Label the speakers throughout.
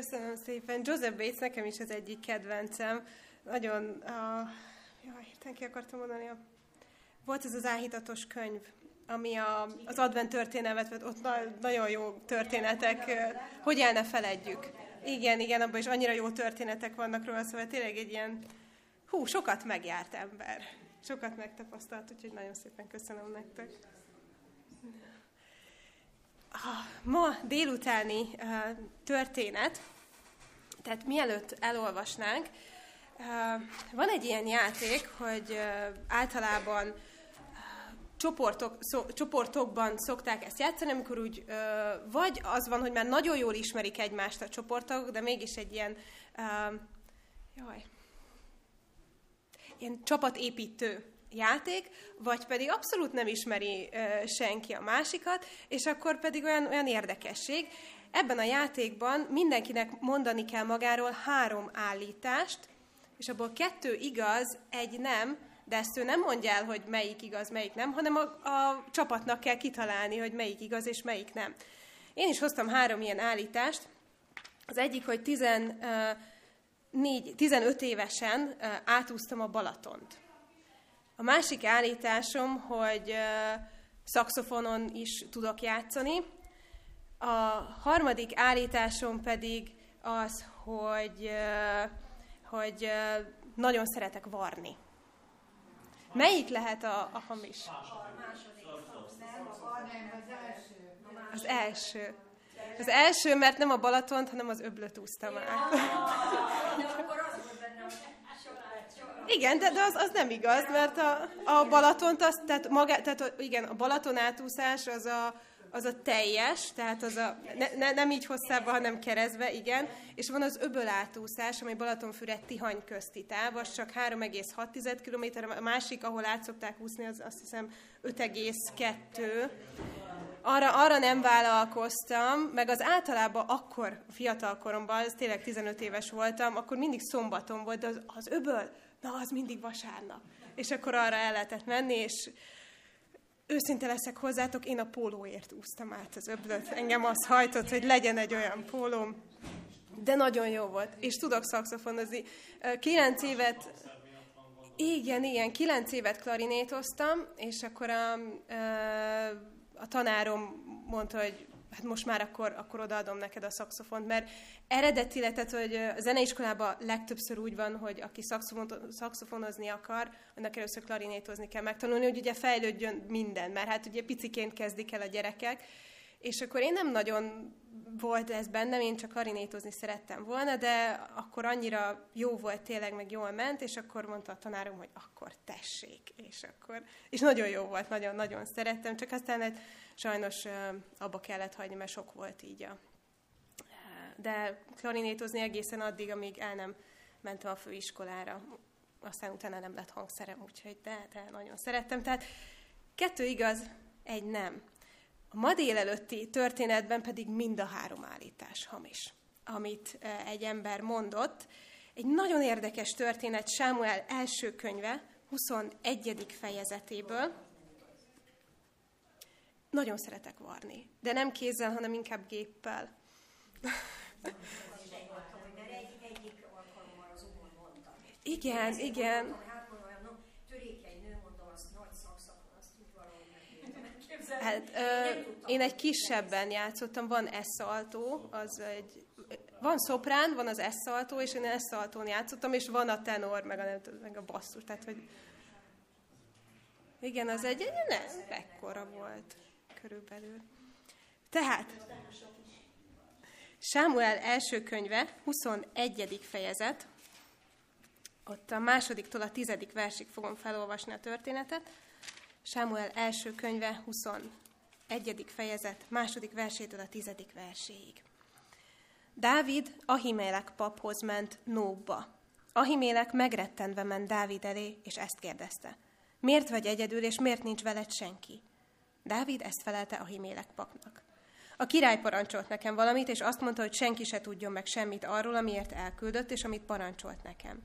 Speaker 1: Köszönöm szépen. Joseph Bates nekem is az egyik kedvencem. Nagyon, uh, jaj, hirtelen ki akartam mondani, a, volt ez az áhítatos könyv, ami a, az advent történelmet, ott na, nagyon jó történetek, hogy el ne feledjük. Igen, igen, abban is annyira jó történetek vannak róla, szóval tényleg egy ilyen, hú, sokat megjárt ember. Sokat megtapasztalt, úgyhogy nagyon szépen köszönöm nektek. Ma délutáni történet, tehát mielőtt elolvasnánk, van egy ilyen játék, hogy általában csoportok, szó, csoportokban szokták ezt játszani, amikor úgy ö, vagy az van, hogy már nagyon jól ismerik egymást a csoportok, de mégis egy ilyen, ö, jaj, ilyen csapatépítő játék, vagy pedig abszolút nem ismeri senki a másikat, és akkor pedig olyan, olyan érdekesség. Ebben a játékban mindenkinek mondani kell magáról három állítást, és abból kettő igaz, egy nem, de ezt ő nem mondja el, hogy melyik igaz, melyik nem, hanem a, a csapatnak kell kitalálni, hogy melyik igaz és melyik nem. Én is hoztam három ilyen állítást. Az egyik, hogy 14, 15 évesen átúztam a Balatont. A másik állításom, hogy szakszofonon is tudok játszani. A harmadik állításom pedig az, hogy, hogy nagyon szeretek varni. Melyik lehet a, a hamis? Az első. Az első, mert nem a Balatont, hanem az öblöt úsztam át. Igen, de, de az, az nem igaz, mert a, a Balatont, az, tehát, maga, tehát igen, a Balaton átúszás az a, az a teljes, tehát az a, ne, ne, nem így hosszában, hanem keresztbe, igen, és van az öböl átúszás, ami Balatonfüred Tihany közti táv, az csak 3,6 km, a másik, ahol át szokták úszni, az azt hiszem 5,2 arra, arra nem vállalkoztam, meg az általában akkor, fiatal koromban, ez tényleg 15 éves voltam, akkor mindig szombaton volt, de az, az öböl, na az mindig vasárnap. És akkor arra el lehetett menni, és őszinte leszek hozzátok, én a pólóért úsztam át az öblöt. Engem az hajtott, hogy legyen egy olyan pólóm. De nagyon jó volt. És tudok szakszofonozni. Kilenc évet... Igen, igen, kilenc évet klarinétoztam, és akkor a, a tanárom mondta, hogy hát most már akkor, akkor odaadom neked a szakszofont, mert eredetileg, tehát, hogy a zeneiskolában legtöbbször úgy van, hogy aki szakszofonozni akar, annak először klarinétozni kell megtanulni, hogy ugye fejlődjön minden, mert hát ugye piciként kezdik el a gyerekek, és akkor én nem nagyon volt ez bennem, én csak klarinétozni szerettem volna, de akkor annyira jó volt tényleg, meg jól ment, és akkor mondta a tanárom, hogy akkor tessék, és akkor, és nagyon jó volt, nagyon-nagyon szerettem, csak aztán egy sajnos abba kellett hagyni, mert sok volt így a... De klarinétozni egészen addig, amíg el nem mentem a főiskolára. Aztán utána nem lett hangszerem, úgyhogy de, de nagyon szerettem. Tehát kettő igaz, egy nem. A ma délelőtti történetben pedig mind a három állítás hamis, amit egy ember mondott. Egy nagyon érdekes történet Sámuel első könyve, 21. fejezetéből, nagyon szeretek varni, de nem kézzel, hanem inkább géppel. Igen, igen. Hát, ö, én egy kisebben játszottam, van eszaltó, az egy, van szoprán, van az eszaltó, és én eszaltón játszottam, és van a tenor, meg a, meg a basszus, tehát, hogy igen, az egy, egy nem, ekkora volt körülbelül. Tehát, Sámuel első könyve, 21. fejezet, ott a másodiktól a tizedik versig fogom felolvasni a történetet. Sámuel első könyve, 21. fejezet, második versétől a tizedik verséig. Dávid Ahimélek paphoz ment Nóba. Ahimélek megrettenve ment Dávid elé, és ezt kérdezte. Miért vagy egyedül, és miért nincs veled senki? Dávid ezt felelte a himélek papnak. A király parancsolt nekem valamit, és azt mondta, hogy senki se tudjon meg semmit arról, amiért elküldött, és amit parancsolt nekem.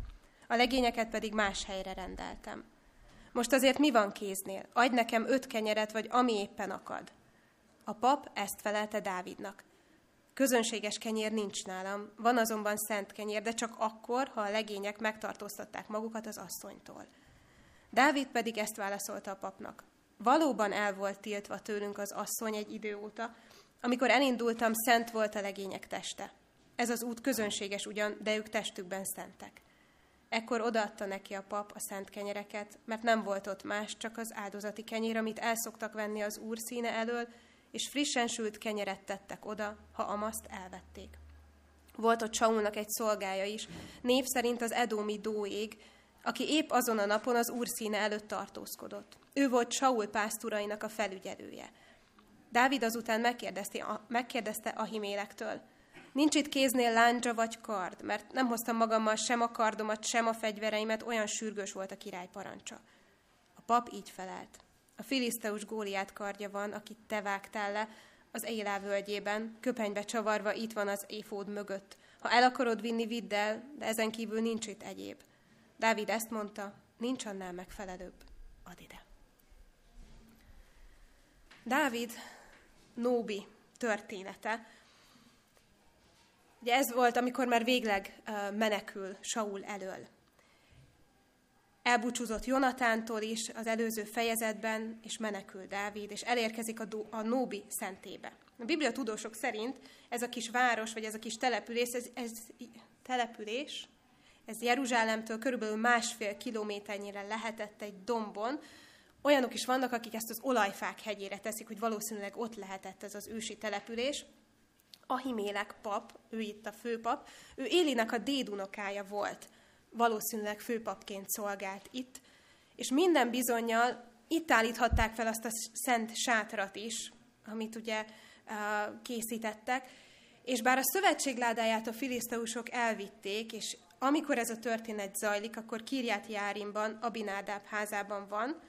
Speaker 1: A legényeket pedig más helyre rendeltem. Most azért mi van kéznél? Adj nekem öt kenyeret, vagy ami éppen akad. A pap ezt felelte Dávidnak. Közönséges kenyér nincs nálam, van azonban szent kenyér, de csak akkor, ha a legények megtartóztatták magukat az asszonytól. Dávid pedig ezt válaszolta a papnak. Valóban el volt tiltva tőlünk az asszony egy idő óta, amikor elindultam, szent volt a legények teste. Ez az út közönséges ugyan, de ők testükben szentek. Ekkor odaadta neki a pap a szent kenyereket, mert nem volt ott más, csak az áldozati kenyér, amit elszoktak venni az úr színe elől, és frissen sült kenyeret tettek oda, ha amaszt elvették. Volt ott Saulnak egy szolgája is, név szerint az Edomi Dóég, aki épp azon a napon az úr színe előtt tartózkodott. Ő volt Saul pászturainak a felügyelője. Dávid azután megkérdezte, megkérdezte Ahimélektől, nincs itt kéznél láncsa vagy kard, mert nem hoztam magammal sem a kardomat, sem a fegyvereimet, olyan sürgős volt a király parancsa. A pap így felelt. A filiszteus Góliát kardja van, akit te vágtál le, az Élá völgyében, köpenybe csavarva itt van az éfód mögött. Ha el akarod vinni, vidd el, de ezen kívül nincs itt egyéb. Dávid ezt mondta, nincs annál megfelelőbb. Ad ide. Dávid Nóbi története. Ugye ez volt, amikor már végleg menekül Saul elől. Elbúcsúzott Jonatántól is az előző fejezetben, és menekül Dávid, és elérkezik a, a Nóbi szentébe. A Biblia tudósok szerint ez a kis város, vagy ez a kis település, ez, ez település, ez Jeruzsálemtől körülbelül másfél kilométernyire lehetett egy dombon. Olyanok is vannak, akik ezt az olajfák hegyére teszik, hogy valószínűleg ott lehetett ez az ősi település. Ahimélek pap, ő itt a főpap, ő Élinek a dédunokája volt. Valószínűleg főpapként szolgált itt, és minden bizonyal itt állíthatták fel azt a szent sátrat is, amit ugye készítettek, és bár a szövetségládáját a filiszteusok elvitték, és amikor ez a történet zajlik, akkor Kirját Járimban, Abinádáb házában van,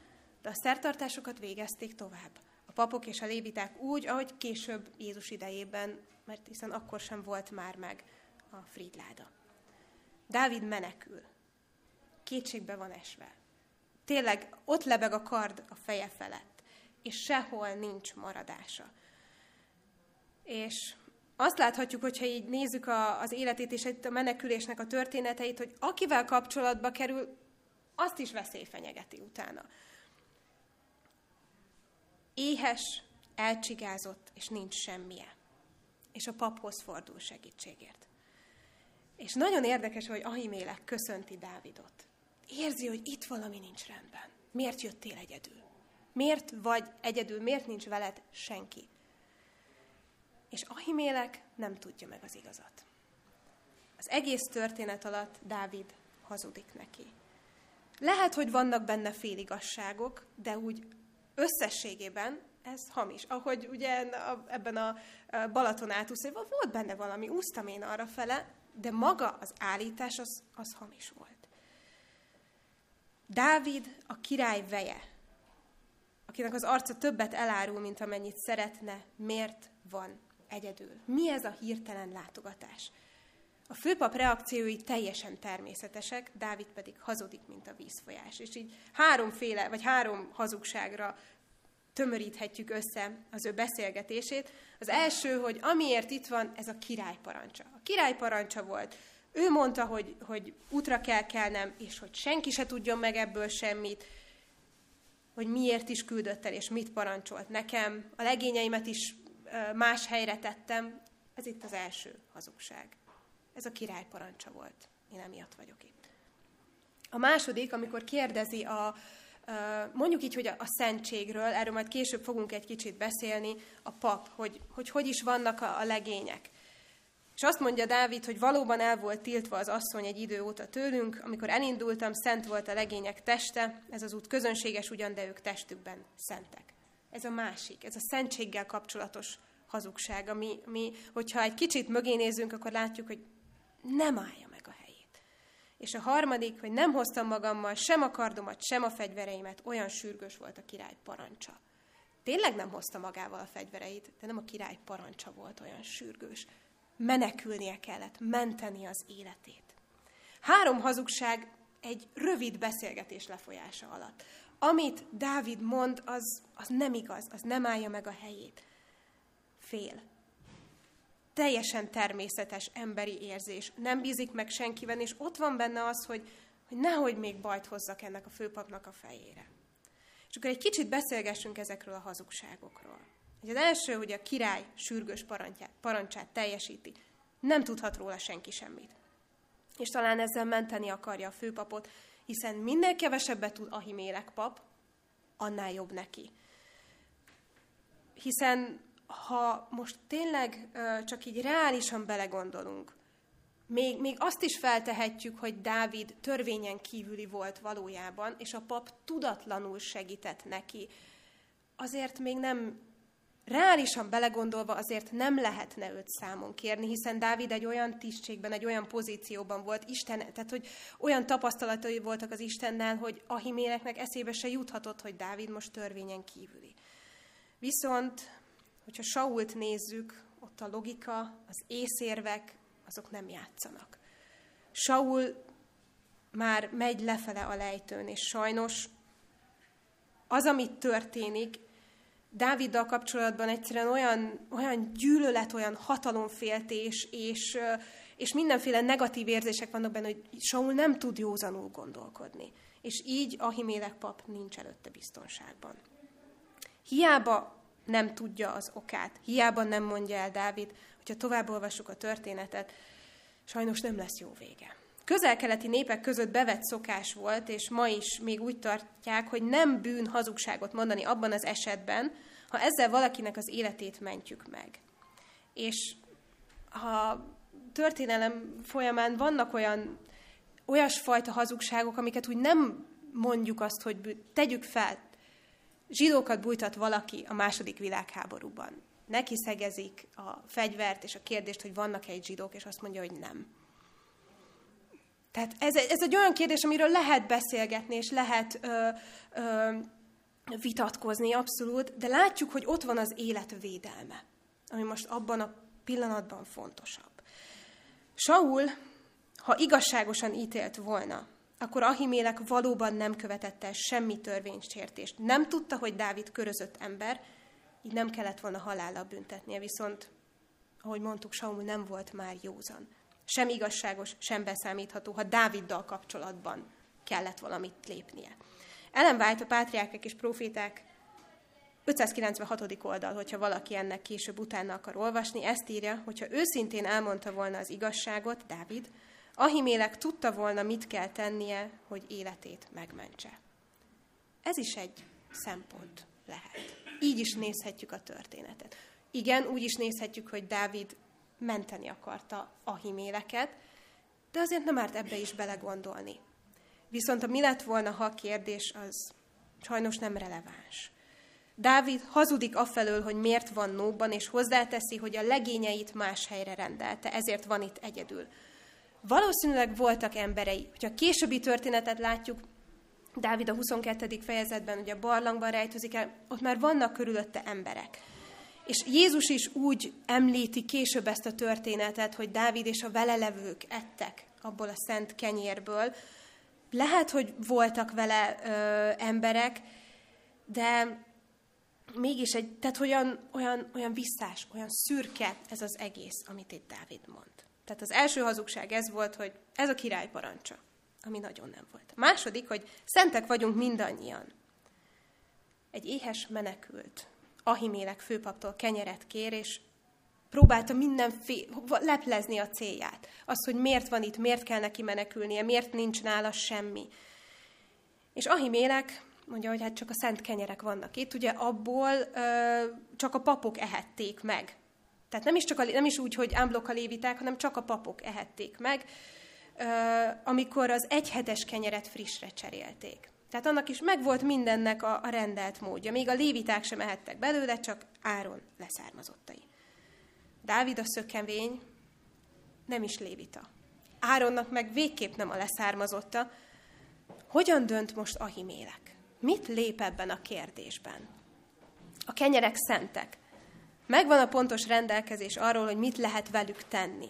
Speaker 1: de a szertartásokat végezték tovább. A papok és a léviták úgy, ahogy később Jézus idejében, mert hiszen akkor sem volt már meg a Fridláda. Dávid menekül. Kétségbe van esve. Tényleg ott lebeg a kard a feje felett, és sehol nincs maradása. És azt láthatjuk, hogyha így nézzük a, az életét és a menekülésnek a történeteit, hogy akivel kapcsolatba kerül, azt is veszély fenyegeti utána. Éhes, elcsigázott, és nincs semmije. És a paphoz fordul segítségért. És nagyon érdekes, hogy Ahimélek köszönti Dávidot. Érzi, hogy itt valami nincs rendben. Miért jöttél egyedül? Miért vagy egyedül? Miért nincs veled senki? És Ahimélek nem tudja meg az igazat. Az egész történet alatt Dávid hazudik neki. Lehet, hogy vannak benne féligasságok, de úgy összességében ez hamis. Ahogy ugye ebben a Balaton átúszóban volt benne valami, úsztam én arra fele, de maga az állítás az, az hamis volt. Dávid a király veje, akinek az arca többet elárul, mint amennyit szeretne, miért van egyedül? Mi ez a hirtelen látogatás? A főpap reakciói teljesen természetesek, Dávid pedig hazudik, mint a vízfolyás. És így háromféle, vagy három hazugságra tömöríthetjük össze az ő beszélgetését. Az első, hogy amiért itt van, ez a király parancsa. A király parancsa volt. Ő mondta, hogy, hogy útra kell kelnem, és hogy senki se tudjon meg ebből semmit, hogy miért is küldött el, és mit parancsolt nekem. A legényeimet is más helyre tettem. Ez itt az első hazugság. Ez a király parancsa volt. Én emiatt vagyok itt. A második, amikor kérdezi a, mondjuk így, hogy a, szentségről, erről majd később fogunk egy kicsit beszélni, a pap, hogy hogy, hogy is vannak a, a legények. És azt mondja Dávid, hogy valóban el volt tiltva az asszony egy idő óta tőlünk, amikor elindultam, szent volt a legények teste, ez az út közönséges ugyan, de ők testükben szentek. Ez a másik, ez a szentséggel kapcsolatos hazugság, ami, ami hogyha egy kicsit mögé nézünk, akkor látjuk, hogy nem állja. És a harmadik, hogy nem hoztam magammal sem a kardomat, sem a fegyvereimet, olyan sürgős volt a király parancsa. Tényleg nem hozta magával a fegyvereit, de nem a király parancsa volt olyan sürgős menekülnie kellett, menteni az életét. Három hazugság egy rövid beszélgetés lefolyása alatt. Amit Dávid mond, az, az nem igaz, az nem állja meg a helyét. Fél. Teljesen természetes emberi érzés. Nem bízik meg senkiben, és ott van benne az, hogy, hogy nehogy még bajt hozzak ennek a főpapnak a fejére. És akkor egy kicsit beszélgessünk ezekről a hazugságokról. Hogy az első, hogy a király sürgős parancsát teljesíti. Nem tudhat róla senki semmit. És talán ezzel menteni akarja a főpapot, hiszen minél kevesebbet tud Ahimélek pap, annál jobb neki. Hiszen ha most tényleg csak így reálisan belegondolunk, még, még azt is feltehetjük, hogy Dávid törvényen kívüli volt valójában, és a pap tudatlanul segített neki. Azért még nem, reálisan belegondolva azért nem lehetne őt számon kérni, hiszen Dávid egy olyan tisztségben, egy olyan pozícióban volt, Isten, tehát hogy olyan tapasztalatai voltak az Istennel, hogy Ahiméleknek eszébe se juthatott, hogy Dávid most törvényen kívüli. Viszont, hogyha Sault nézzük, ott a logika, az észérvek, azok nem játszanak. Saul már megy lefele a lejtőn, és sajnos az, amit történik, Dáviddal kapcsolatban egyszerűen olyan, olyan gyűlölet, olyan hatalomféltés, és, és mindenféle negatív érzések vannak benne, hogy Saul nem tud józanul gondolkodni. És így Ahimélek pap nincs előtte biztonságban. Hiába nem tudja az okát, hiába nem mondja el Dávid, hogyha tovább olvassuk a történetet, sajnos nem lesz jó vége. Közel-keleti népek között bevett szokás volt, és ma is még úgy tartják, hogy nem bűn hazugságot mondani abban az esetben, ha ezzel valakinek az életét mentjük meg. És ha történelem folyamán vannak olyan olyasfajta hazugságok, amiket úgy nem mondjuk azt, hogy tegyük fel, zsidókat bújtat valaki a második világháborúban neki szegezik a fegyvert és a kérdést, hogy vannak-e egy zsidók, és azt mondja, hogy nem. Tehát ez, ez egy olyan kérdés, amiről lehet beszélgetni, és lehet ö, ö, vitatkozni, abszolút, de látjuk, hogy ott van az élet védelme, ami most abban a pillanatban fontosabb. Saul, ha igazságosan ítélt volna, akkor Ahimélek valóban nem követette semmi törvénysértést. Nem tudta, hogy Dávid körözött ember, így nem kellett volna halállal büntetnie, viszont, ahogy mondtuk, Saul nem volt már józan. Sem igazságos, sem beszámítható, ha Dáviddal kapcsolatban kellett valamit lépnie. Ellen White, a pátriákek és proféták 596. oldal, hogyha valaki ennek később utána akar olvasni, ezt írja, hogyha őszintén elmondta volna az igazságot, Dávid, Ahimélek tudta volna, mit kell tennie, hogy életét megmentse. Ez is egy szempont lehet. Így is nézhetjük a történetet. Igen, úgy is nézhetjük, hogy Dávid menteni akarta Ahiméleket, de azért nem árt ebbe is belegondolni. Viszont a mi lett volna, ha a kérdés az sajnos nem releváns. Dávid hazudik afelől, hogy miért van nóban, és hozzáteszi, hogy a legényeit más helyre rendelte, ezért van itt egyedül. Valószínűleg voltak emberei, hogyha a későbbi történetet látjuk, Dávid a 22. fejezetben, ugye a barlangban rejtőzik el, ott már vannak körülötte emberek. És Jézus is úgy említi később ezt a történetet, hogy Dávid és a velelevők ettek abból a szent kenyérből. Lehet, hogy voltak vele ö, emberek, de mégis egy, tehát olyan, olyan, olyan visszás, olyan szürke ez az egész, amit itt Dávid mond. Tehát az első hazugság ez volt, hogy ez a király parancsa ami nagyon nem volt. A második, hogy szentek vagyunk mindannyian. Egy éhes menekült. Ahimélek főpaptól kenyeret kér, és próbálta mindenféle, leplezni a célját. Az, hogy miért van itt, miért kell neki menekülnie, miért nincs nála semmi. És Ahimélek mondja, hogy hát csak a szent kenyerek vannak itt, ugye abból ö, csak a papok ehették meg. Tehát nem is, csak a, nem is úgy, hogy ámblok a léviták, hanem csak a papok ehették meg amikor az egyhetes kenyeret frissre cserélték. Tehát annak is megvolt mindennek a, a rendelt módja. Még a léviták sem ehettek belőle, csak Áron leszármazottai. Dávid a szökevény nem is lévita. Áronnak meg végképp nem a leszármazotta. Hogyan dönt most Ahimélek? Mit lép ebben a kérdésben? A kenyerek szentek. Megvan a pontos rendelkezés arról, hogy mit lehet velük tenni.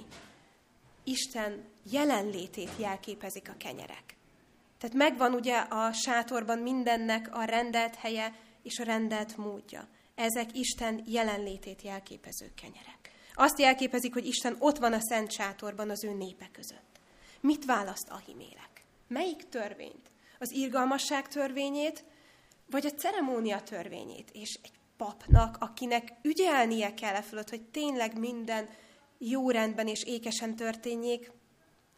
Speaker 1: Isten jelenlétét jelképezik a kenyerek. Tehát megvan ugye a sátorban mindennek a rendelt helye és a rendelt módja. Ezek Isten jelenlétét jelképező kenyerek. Azt jelképezik, hogy Isten ott van a szent sátorban az ő népe között. Mit választ Ahimélek? Melyik törvényt? Az irgalmasság törvényét, vagy a ceremónia törvényét? És egy papnak, akinek ügyelnie kell e fölött, hogy tényleg minden jó rendben és ékesen történjék,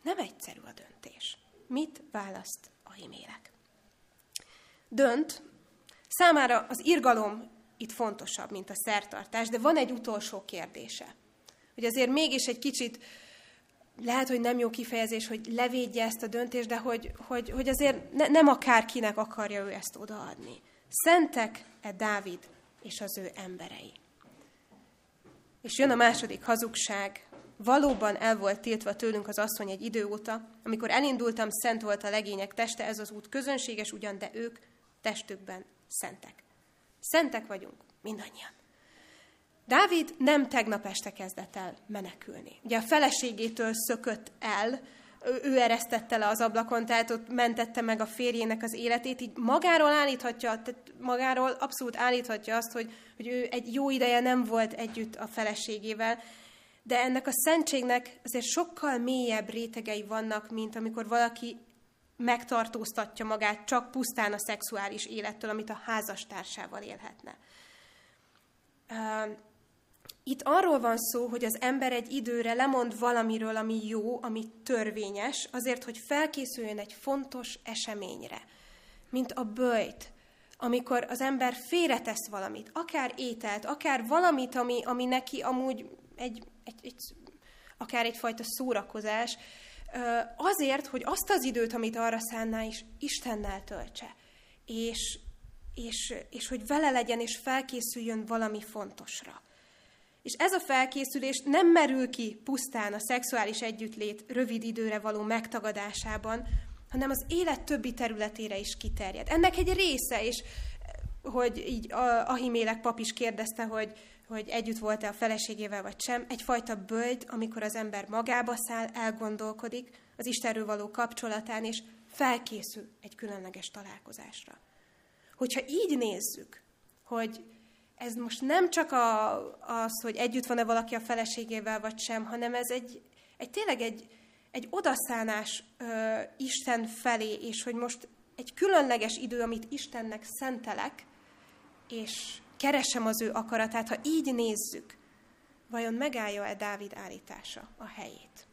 Speaker 1: nem egyszerű a döntés. Mit választ Ahimélek? Dönt, számára az irgalom itt fontosabb, mint a szertartás, de van egy utolsó kérdése. Hogy azért mégis egy kicsit, lehet, hogy nem jó kifejezés, hogy levédje ezt a döntést, de hogy, hogy, hogy azért ne, nem akárkinek akarja ő ezt odaadni. Szentek-e Dávid és az ő emberei? És jön a második hazugság. Valóban el volt tiltva tőlünk az asszony egy idő óta. Amikor elindultam, szent volt a legények teste, ez az út közönséges ugyan, de ők testükben szentek. Szentek vagyunk, mindannyian. Dávid nem tegnap este kezdett el menekülni. Ugye a feleségétől szökött el, ő, eresztette le az ablakon, tehát ott mentette meg a férjének az életét, így magáról állíthatja, tehát magáról abszolút állíthatja azt, hogy, hogy ő egy jó ideje nem volt együtt a feleségével, de ennek a szentségnek azért sokkal mélyebb rétegei vannak, mint amikor valaki megtartóztatja magát csak pusztán a szexuális élettől, amit a házastársával élhetne. Itt arról van szó, hogy az ember egy időre lemond valamiről, ami jó, ami törvényes, azért, hogy felkészüljön egy fontos eseményre, mint a bőjt, amikor az ember félretesz valamit, akár ételt, akár valamit, ami, ami neki amúgy egy, egy, egy, akár egyfajta szórakozás, azért, hogy azt az időt, amit arra szánná is, Istennel töltse. És, és, és hogy vele legyen, és felkészüljön valami fontosra. És ez a felkészülés nem merül ki pusztán a szexuális együttlét rövid időre való megtagadásában, hanem az élet többi területére is kiterjed. Ennek egy része, és hogy így Ahimélek pap is kérdezte, hogy, hogy együtt volt-e a feleségével vagy sem, egyfajta böld, amikor az ember magába száll, elgondolkodik az Istenről való kapcsolatán, és felkészül egy különleges találkozásra. Hogyha így nézzük, hogy ez most nem csak a, az, hogy együtt van-e valaki a feleségével vagy sem, hanem ez egy, egy tényleg egy, egy odaszánás ö, Isten felé, és hogy most egy különleges idő, amit Istennek szentelek, és keresem az ő akaratát, ha így nézzük, vajon megállja-e Dávid állítása a helyét?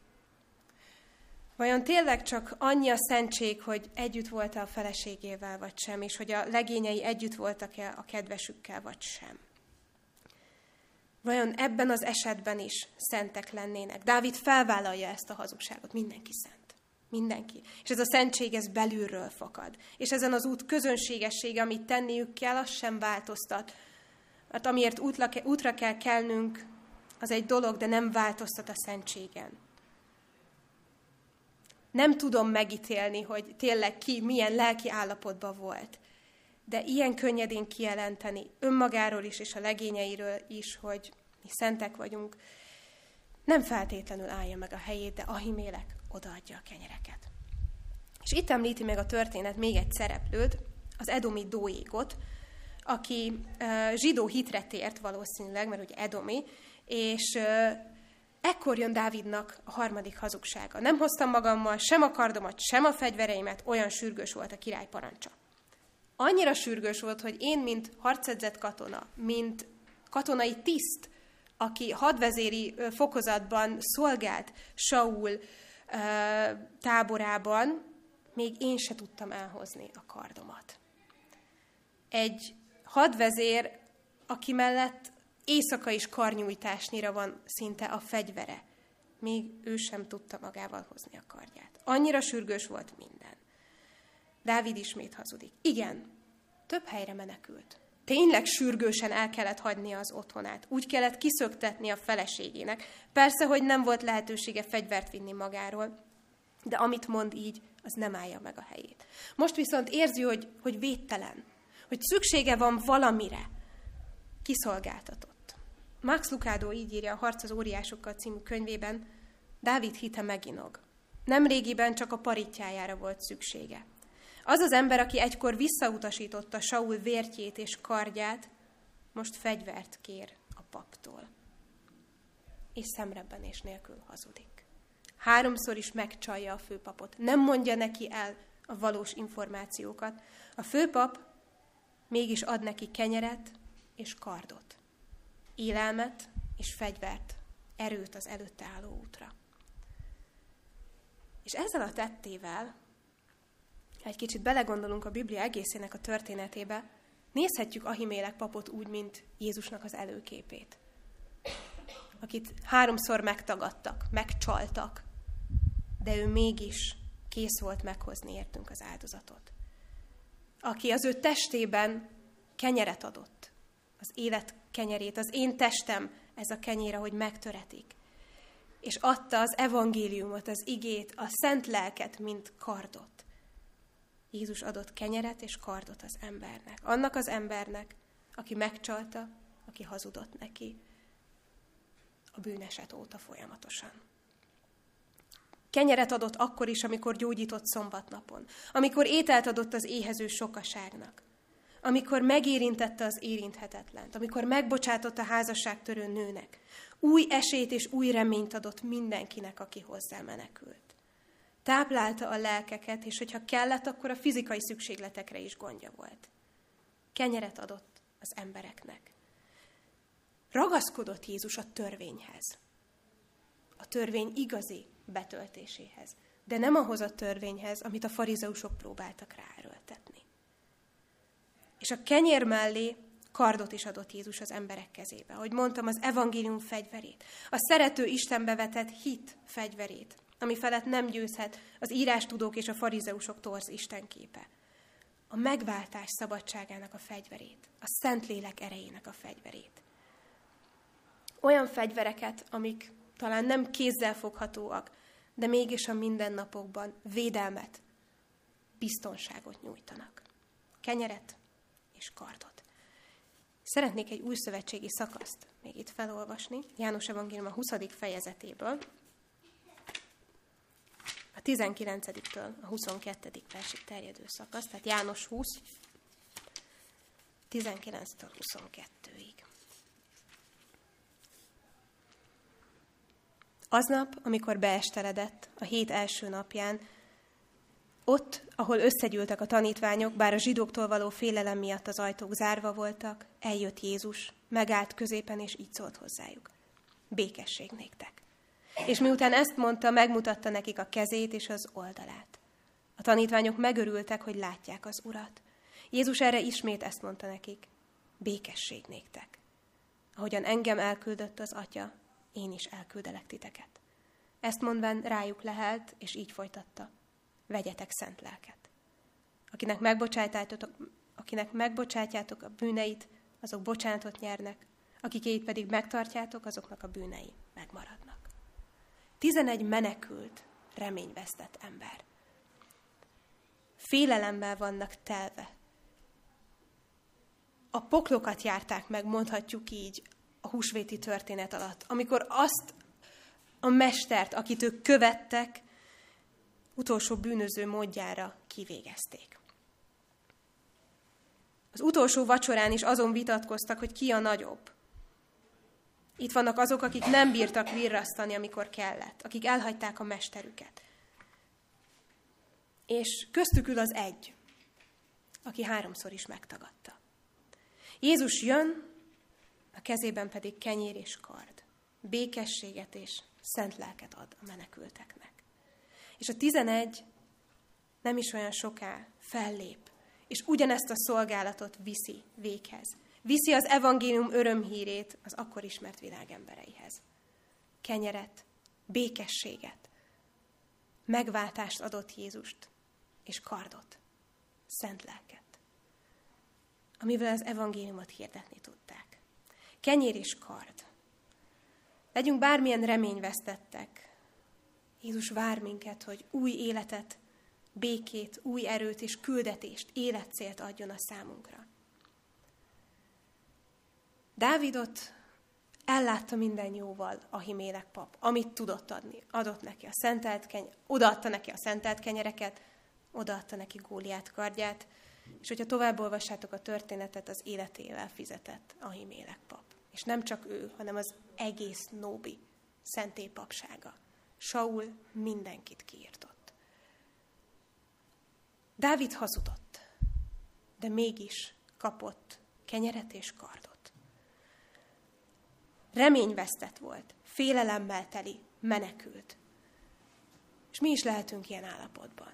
Speaker 1: Vajon tényleg csak annyi a szentség, hogy együtt volt-e a feleségével, vagy sem, és hogy a legényei együtt voltak-e a kedvesükkel, vagy sem? Vajon ebben az esetben is szentek lennének? Dávid felvállalja ezt a hazugságot, mindenki szent. Mindenki. És ez a szentség, ez belülről fakad. És ezen az út közönségessége, amit tenniük kell, az sem változtat. Mert amiért útra, útra kell kelnünk, az egy dolog, de nem változtat a szentségen. Nem tudom megítélni, hogy tényleg ki milyen lelki állapotban volt. De ilyen könnyedén kijelenteni önmagáról is, és a legényeiről is, hogy mi szentek vagyunk, nem feltétlenül állja meg a helyét, de Ahimélek odaadja a kenyereket. És itt említi meg a történet még egy szereplőt, az Edomi Dóégot, aki zsidó hitre tért valószínűleg, mert ugye Edomi, és ekkor jön Dávidnak a harmadik hazugsága. Nem hoztam magammal sem a kardomat, sem a fegyvereimet, olyan sürgős volt a király parancsa. Annyira sürgős volt, hogy én, mint harcedzett katona, mint katonai tiszt, aki hadvezéri fokozatban szolgált Saul táborában, még én se tudtam elhozni a kardomat. Egy hadvezér, aki mellett éjszaka is karnyújtásnyira van szinte a fegyvere, még ő sem tudta magával hozni a kardját. Annyira sürgős volt minden. Dávid ismét hazudik. Igen, több helyre menekült. Tényleg sürgősen el kellett hagynia az otthonát. Úgy kellett kiszöktetni a feleségének. Persze, hogy nem volt lehetősége fegyvert vinni magáról, de amit mond így, az nem állja meg a helyét. Most viszont érzi, hogy, hogy védtelen, hogy szüksége van valamire. Kiszolgáltatott. Max Lucado így írja a Harc az óriásokkal című könyvében, Dávid hite meginog. Nem régiben csak a paritjájára volt szüksége. Az az ember, aki egykor visszautasította Saul vértjét és kardját, most fegyvert kér a paptól. és szemrebbenés nélkül hazudik. Háromszor is megcsalja a főpapot. Nem mondja neki el a valós információkat. A főpap mégis ad neki kenyeret és kardot. Élelmet és fegyvert, erőt az előtte álló útra. És ezzel a tettével, ha egy kicsit belegondolunk a Biblia egészének a történetébe, nézhetjük Ahimélek papot úgy, mint Jézusnak az előképét. Akit háromszor megtagadtak, megcsaltak, de ő mégis kész volt meghozni értünk az áldozatot. Aki az ő testében kenyeret adott, az élet kenyerét, az én testem ez a kenyére, hogy megtöretik. És adta az evangéliumot, az igét, a szent lelket, mint kardot. Jézus adott kenyeret és kardot az embernek. Annak az embernek, aki megcsalta, aki hazudott neki a bűneset óta folyamatosan. Kenyeret adott akkor is, amikor gyógyított szombatnapon, amikor ételt adott az éhező sokaságnak, amikor megérintette az érinthetetlent, amikor megbocsátott a házasságtörő nőnek, új esét és új reményt adott mindenkinek, aki hozzá menekült. Táplálta a lelkeket, és hogyha kellett, akkor a fizikai szükségletekre is gondja volt. Kenyeret adott az embereknek. Ragaszkodott Jézus a törvényhez. A törvény igazi betöltéséhez. De nem ahhoz a törvényhez, amit a farizeusok próbáltak ráerőltetni. És a kenyér mellé kardot is adott Jézus az emberek kezébe. Ahogy mondtam, az evangélium fegyverét, a szerető Istenbe vetett hit fegyverét, ami felett nem győzhet az írástudók és a farizeusok torz istenképe. A megváltás szabadságának a fegyverét, a Szentlélek erejének a fegyverét. Olyan fegyvereket, amik talán nem kézzelfoghatóak, de mégis a mindennapokban védelmet, biztonságot nyújtanak. Kenyeret és kardot. Szeretnék egy új szövetségi szakaszt még itt felolvasni, János Evangélium a 20. fejezetéből, a 19-től a 22. versig terjedő szakasz, tehát János 20, 19-től 22-ig. Aznap, amikor beesteledett, a hét első napján, ott, ahol összegyűltek a tanítványok, bár a zsidóktól való félelem miatt az ajtók zárva voltak, eljött Jézus, megállt középen, és így szólt hozzájuk. Békesség néktek. És miután ezt mondta, megmutatta nekik a kezét és az oldalát. A tanítványok megörültek, hogy látják az urat. Jézus erre ismét ezt mondta nekik. Békesség néktek. Ahogyan engem elküldött az atya, én is elküldelek titeket. Ezt mondván rájuk lehelt, és így folytatta. Vegyetek szent lelket. Akinek megbocsájtátok, akinek megbocsátjátok a bűneit, azok bocsánatot nyernek, akikéit pedig megtartjátok, azoknak a bűnei megmaradnak. Tizenegy menekült, reményvesztett ember. Félelemmel vannak telve. A poklokat járták meg, mondhatjuk így, a húsvéti történet alatt, amikor azt a mestert, akit ők követtek, utolsó bűnöző módjára kivégezték. Az utolsó vacsorán is azon vitatkoztak, hogy ki a nagyobb. Itt vannak azok, akik nem bírtak virrasztani, amikor kellett, akik elhagyták a mesterüket. És köztük ül az egy, aki háromszor is megtagadta. Jézus jön, a kezében pedig kenyér és kard, békességet és szent lelket ad a menekülteknek. És a tizenegy nem is olyan soká fellép, és ugyanezt a szolgálatot viszi véghez. Viszi az evangélium örömhírét az akkor ismert világ embereihez. Kenyeret, békességet, megváltást adott Jézust, és kardot, szent lelket, amivel az evangéliumot hirdetni tudták kenyér és kard. Legyünk bármilyen reményvesztettek. Jézus vár minket, hogy új életet, békét, új erőt és küldetést, életcélt adjon a számunkra. Dávidot ellátta minden jóval a himélek pap, amit tudott adni. Adott neki a szentelt keny- odaadta neki a szentelt kenyereket, odaadta neki Góliát kardját, és hogyha tovább olvassátok a történetet, az életével fizetett a himélek pap. És nem csak ő, hanem az egész Nóbi szentépapsága. Saul mindenkit kiirtott. Dávid hazudott, de mégis kapott kenyeret és kardot. Reményvesztett volt, félelemmel teli, menekült. És mi is lehetünk ilyen állapotban.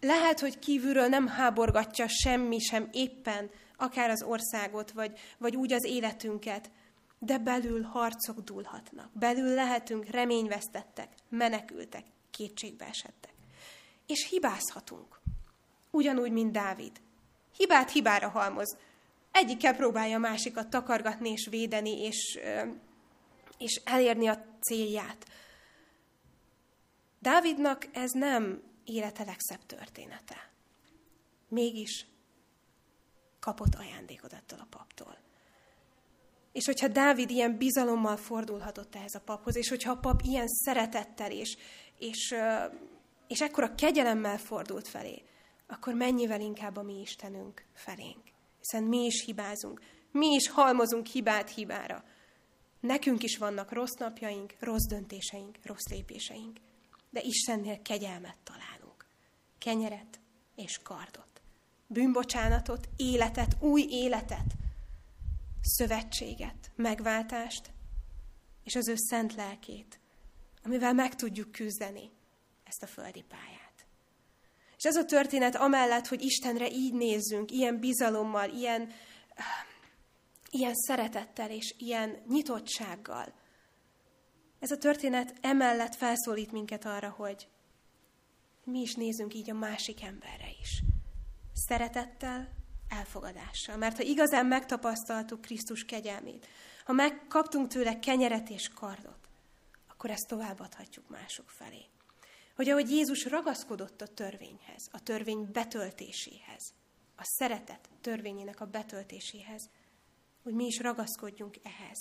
Speaker 1: Lehet, hogy kívülről nem háborgatja semmi sem éppen, akár az országot, vagy, vagy úgy az életünket, de belül harcok dúlhatnak. Belül lehetünk reményvesztettek, menekültek, kétségbe esettek. És hibázhatunk. Ugyanúgy, mint Dávid. Hibát hibára halmoz. Egyikkel próbálja a másikat takargatni és védeni, és, és elérni a célját. Dávidnak ez nem élete legszebb története. Mégis kapott ajándékot ettől a paptól. És hogyha Dávid ilyen bizalommal fordulhatott ehhez a paphoz, és hogyha a pap ilyen szeretettel és, és, és ekkora kegyelemmel fordult felé, akkor mennyivel inkább a mi Istenünk felénk. Hiszen mi is hibázunk, mi is halmozunk hibát hibára. Nekünk is vannak rossz napjaink, rossz döntéseink, rossz lépéseink. De Istennél kegyelmet találunk. Kenyeret és kardot. Bűnbocsánatot, életet, új életet – szövetséget, megváltást, és az ő szent lelkét, amivel meg tudjuk küzdeni ezt a földi pályát. És ez a történet amellett, hogy Istenre így nézzünk, ilyen bizalommal, ilyen, ilyen szeretettel és ilyen nyitottsággal, ez a történet emellett felszólít minket arra, hogy mi is nézzünk így a másik emberre is. Szeretettel, elfogadással. Mert ha igazán megtapasztaltuk Krisztus kegyelmét, ha megkaptunk tőle kenyeret és kardot, akkor ezt továbbadhatjuk mások felé. Hogy ahogy Jézus ragaszkodott a törvényhez, a törvény betöltéséhez, a szeretet törvényének a betöltéséhez, hogy mi is ragaszkodjunk ehhez.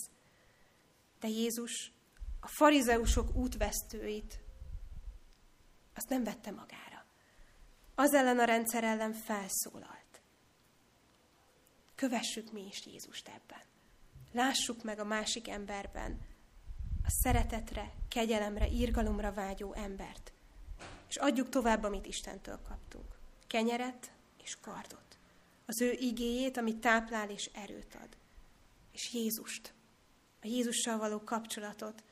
Speaker 1: De Jézus a farizeusok útvesztőit azt nem vette magára. Az ellen a rendszer ellen felszólal. Kövessük mi is Jézust ebben. Lássuk meg a másik emberben a szeretetre, kegyelemre, írgalomra vágyó embert. És adjuk tovább, amit Istentől kaptunk. Kenyeret és kardot. Az ő igéjét, amit táplál és erőt ad. És Jézust, a Jézussal való kapcsolatot,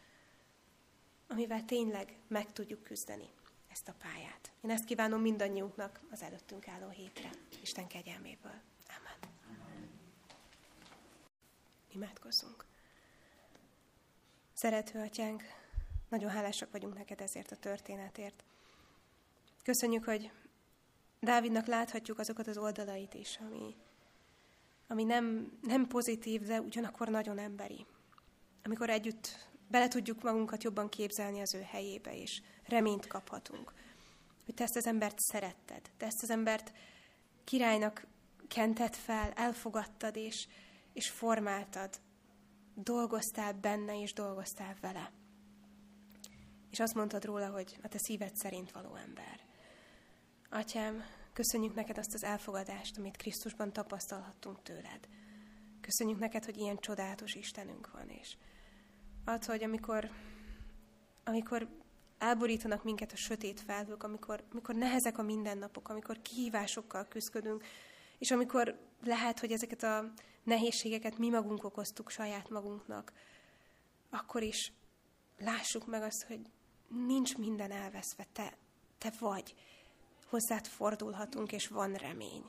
Speaker 1: amivel tényleg meg tudjuk küzdeni ezt a pályát. Én ezt kívánom mindannyiunknak az előttünk álló hétre. Isten kegyelméből. Imádkozzunk. Szerető atyánk, nagyon hálásak vagyunk neked ezért a történetért. Köszönjük, hogy Dávidnak láthatjuk azokat az oldalait is, ami, ami nem, nem pozitív, de ugyanakkor nagyon emberi. Amikor együtt bele tudjuk magunkat jobban képzelni az ő helyébe, és reményt kaphatunk. Hogy te ezt az embert szeretted, te ezt az embert királynak kented fel, elfogadtad, és, és formáltad, dolgoztál benne, és dolgoztál vele. És azt mondtad róla, hogy a te szíved szerint való ember. Atyám, köszönjük neked azt az elfogadást, amit Krisztusban tapasztalhattunk tőled. Köszönjük neked, hogy ilyen csodálatos Istenünk van, és ad, hogy amikor, amikor elborítanak minket a sötét felhők, amikor, amikor nehezek a mindennapok, amikor kihívásokkal küzdködünk, és amikor lehet, hogy ezeket a nehézségeket mi magunk okoztuk saját magunknak, akkor is lássuk meg azt, hogy nincs minden elveszve, te, te vagy. Hozzád fordulhatunk, és van remény.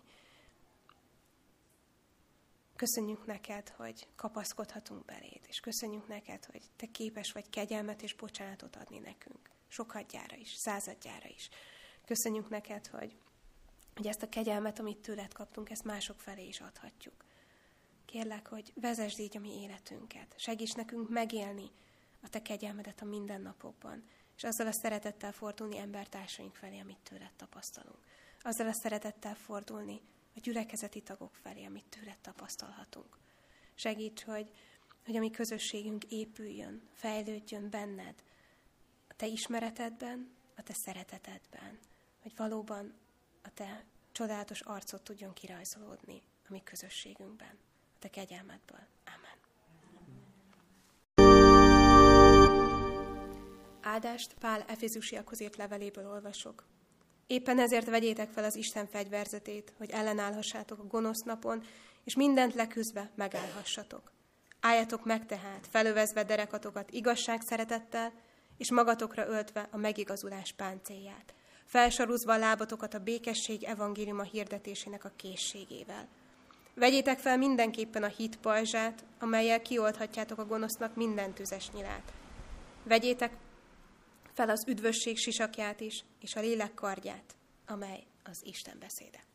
Speaker 1: Köszönjük neked, hogy kapaszkodhatunk beléd, és köszönjük neked, hogy te képes vagy kegyelmet és bocsánatot adni nekünk. Sokadjára is, századjára is. Köszönjük neked, hogy, hogy ezt a kegyelmet, amit tőled kaptunk, ezt mások felé is adhatjuk. Kérlek, hogy vezesd így a mi életünket. Segíts nekünk megélni a Te kegyelmedet a mindennapokban, és azzal a szeretettel fordulni embertársaink felé, amit tőled tapasztalunk. Azzal a szeretettel fordulni a gyülekezeti tagok felé, amit tőled tapasztalhatunk. Segíts, hogy, hogy a mi közösségünk épüljön, fejlődjön benned, a Te ismeretedben, a Te szeretetedben, hogy valóban a Te csodálatos arcot tudjon kirajzolódni a mi közösségünkben te kegyelmedből. Amen. Áldást Pál Efézusiakhoz írt leveléből olvasok. Éppen ezért vegyétek fel az Isten fegyverzetét, hogy ellenállhassátok a gonosz napon, és mindent leküzdve megállhassatok. Álljatok meg tehát, felövezve derekatokat igazság szeretettel, és magatokra öltve a megigazulás páncélját, felsarúzva a lábatokat a békesség evangéliuma hirdetésének a készségével. Vegyétek fel mindenképpen a hit pajzsát, amelyel kiolthatjátok a gonosznak minden tüzes nyilát. Vegyétek fel az üdvösség sisakját is, és a lélek kardját, amely az Isten beszéde.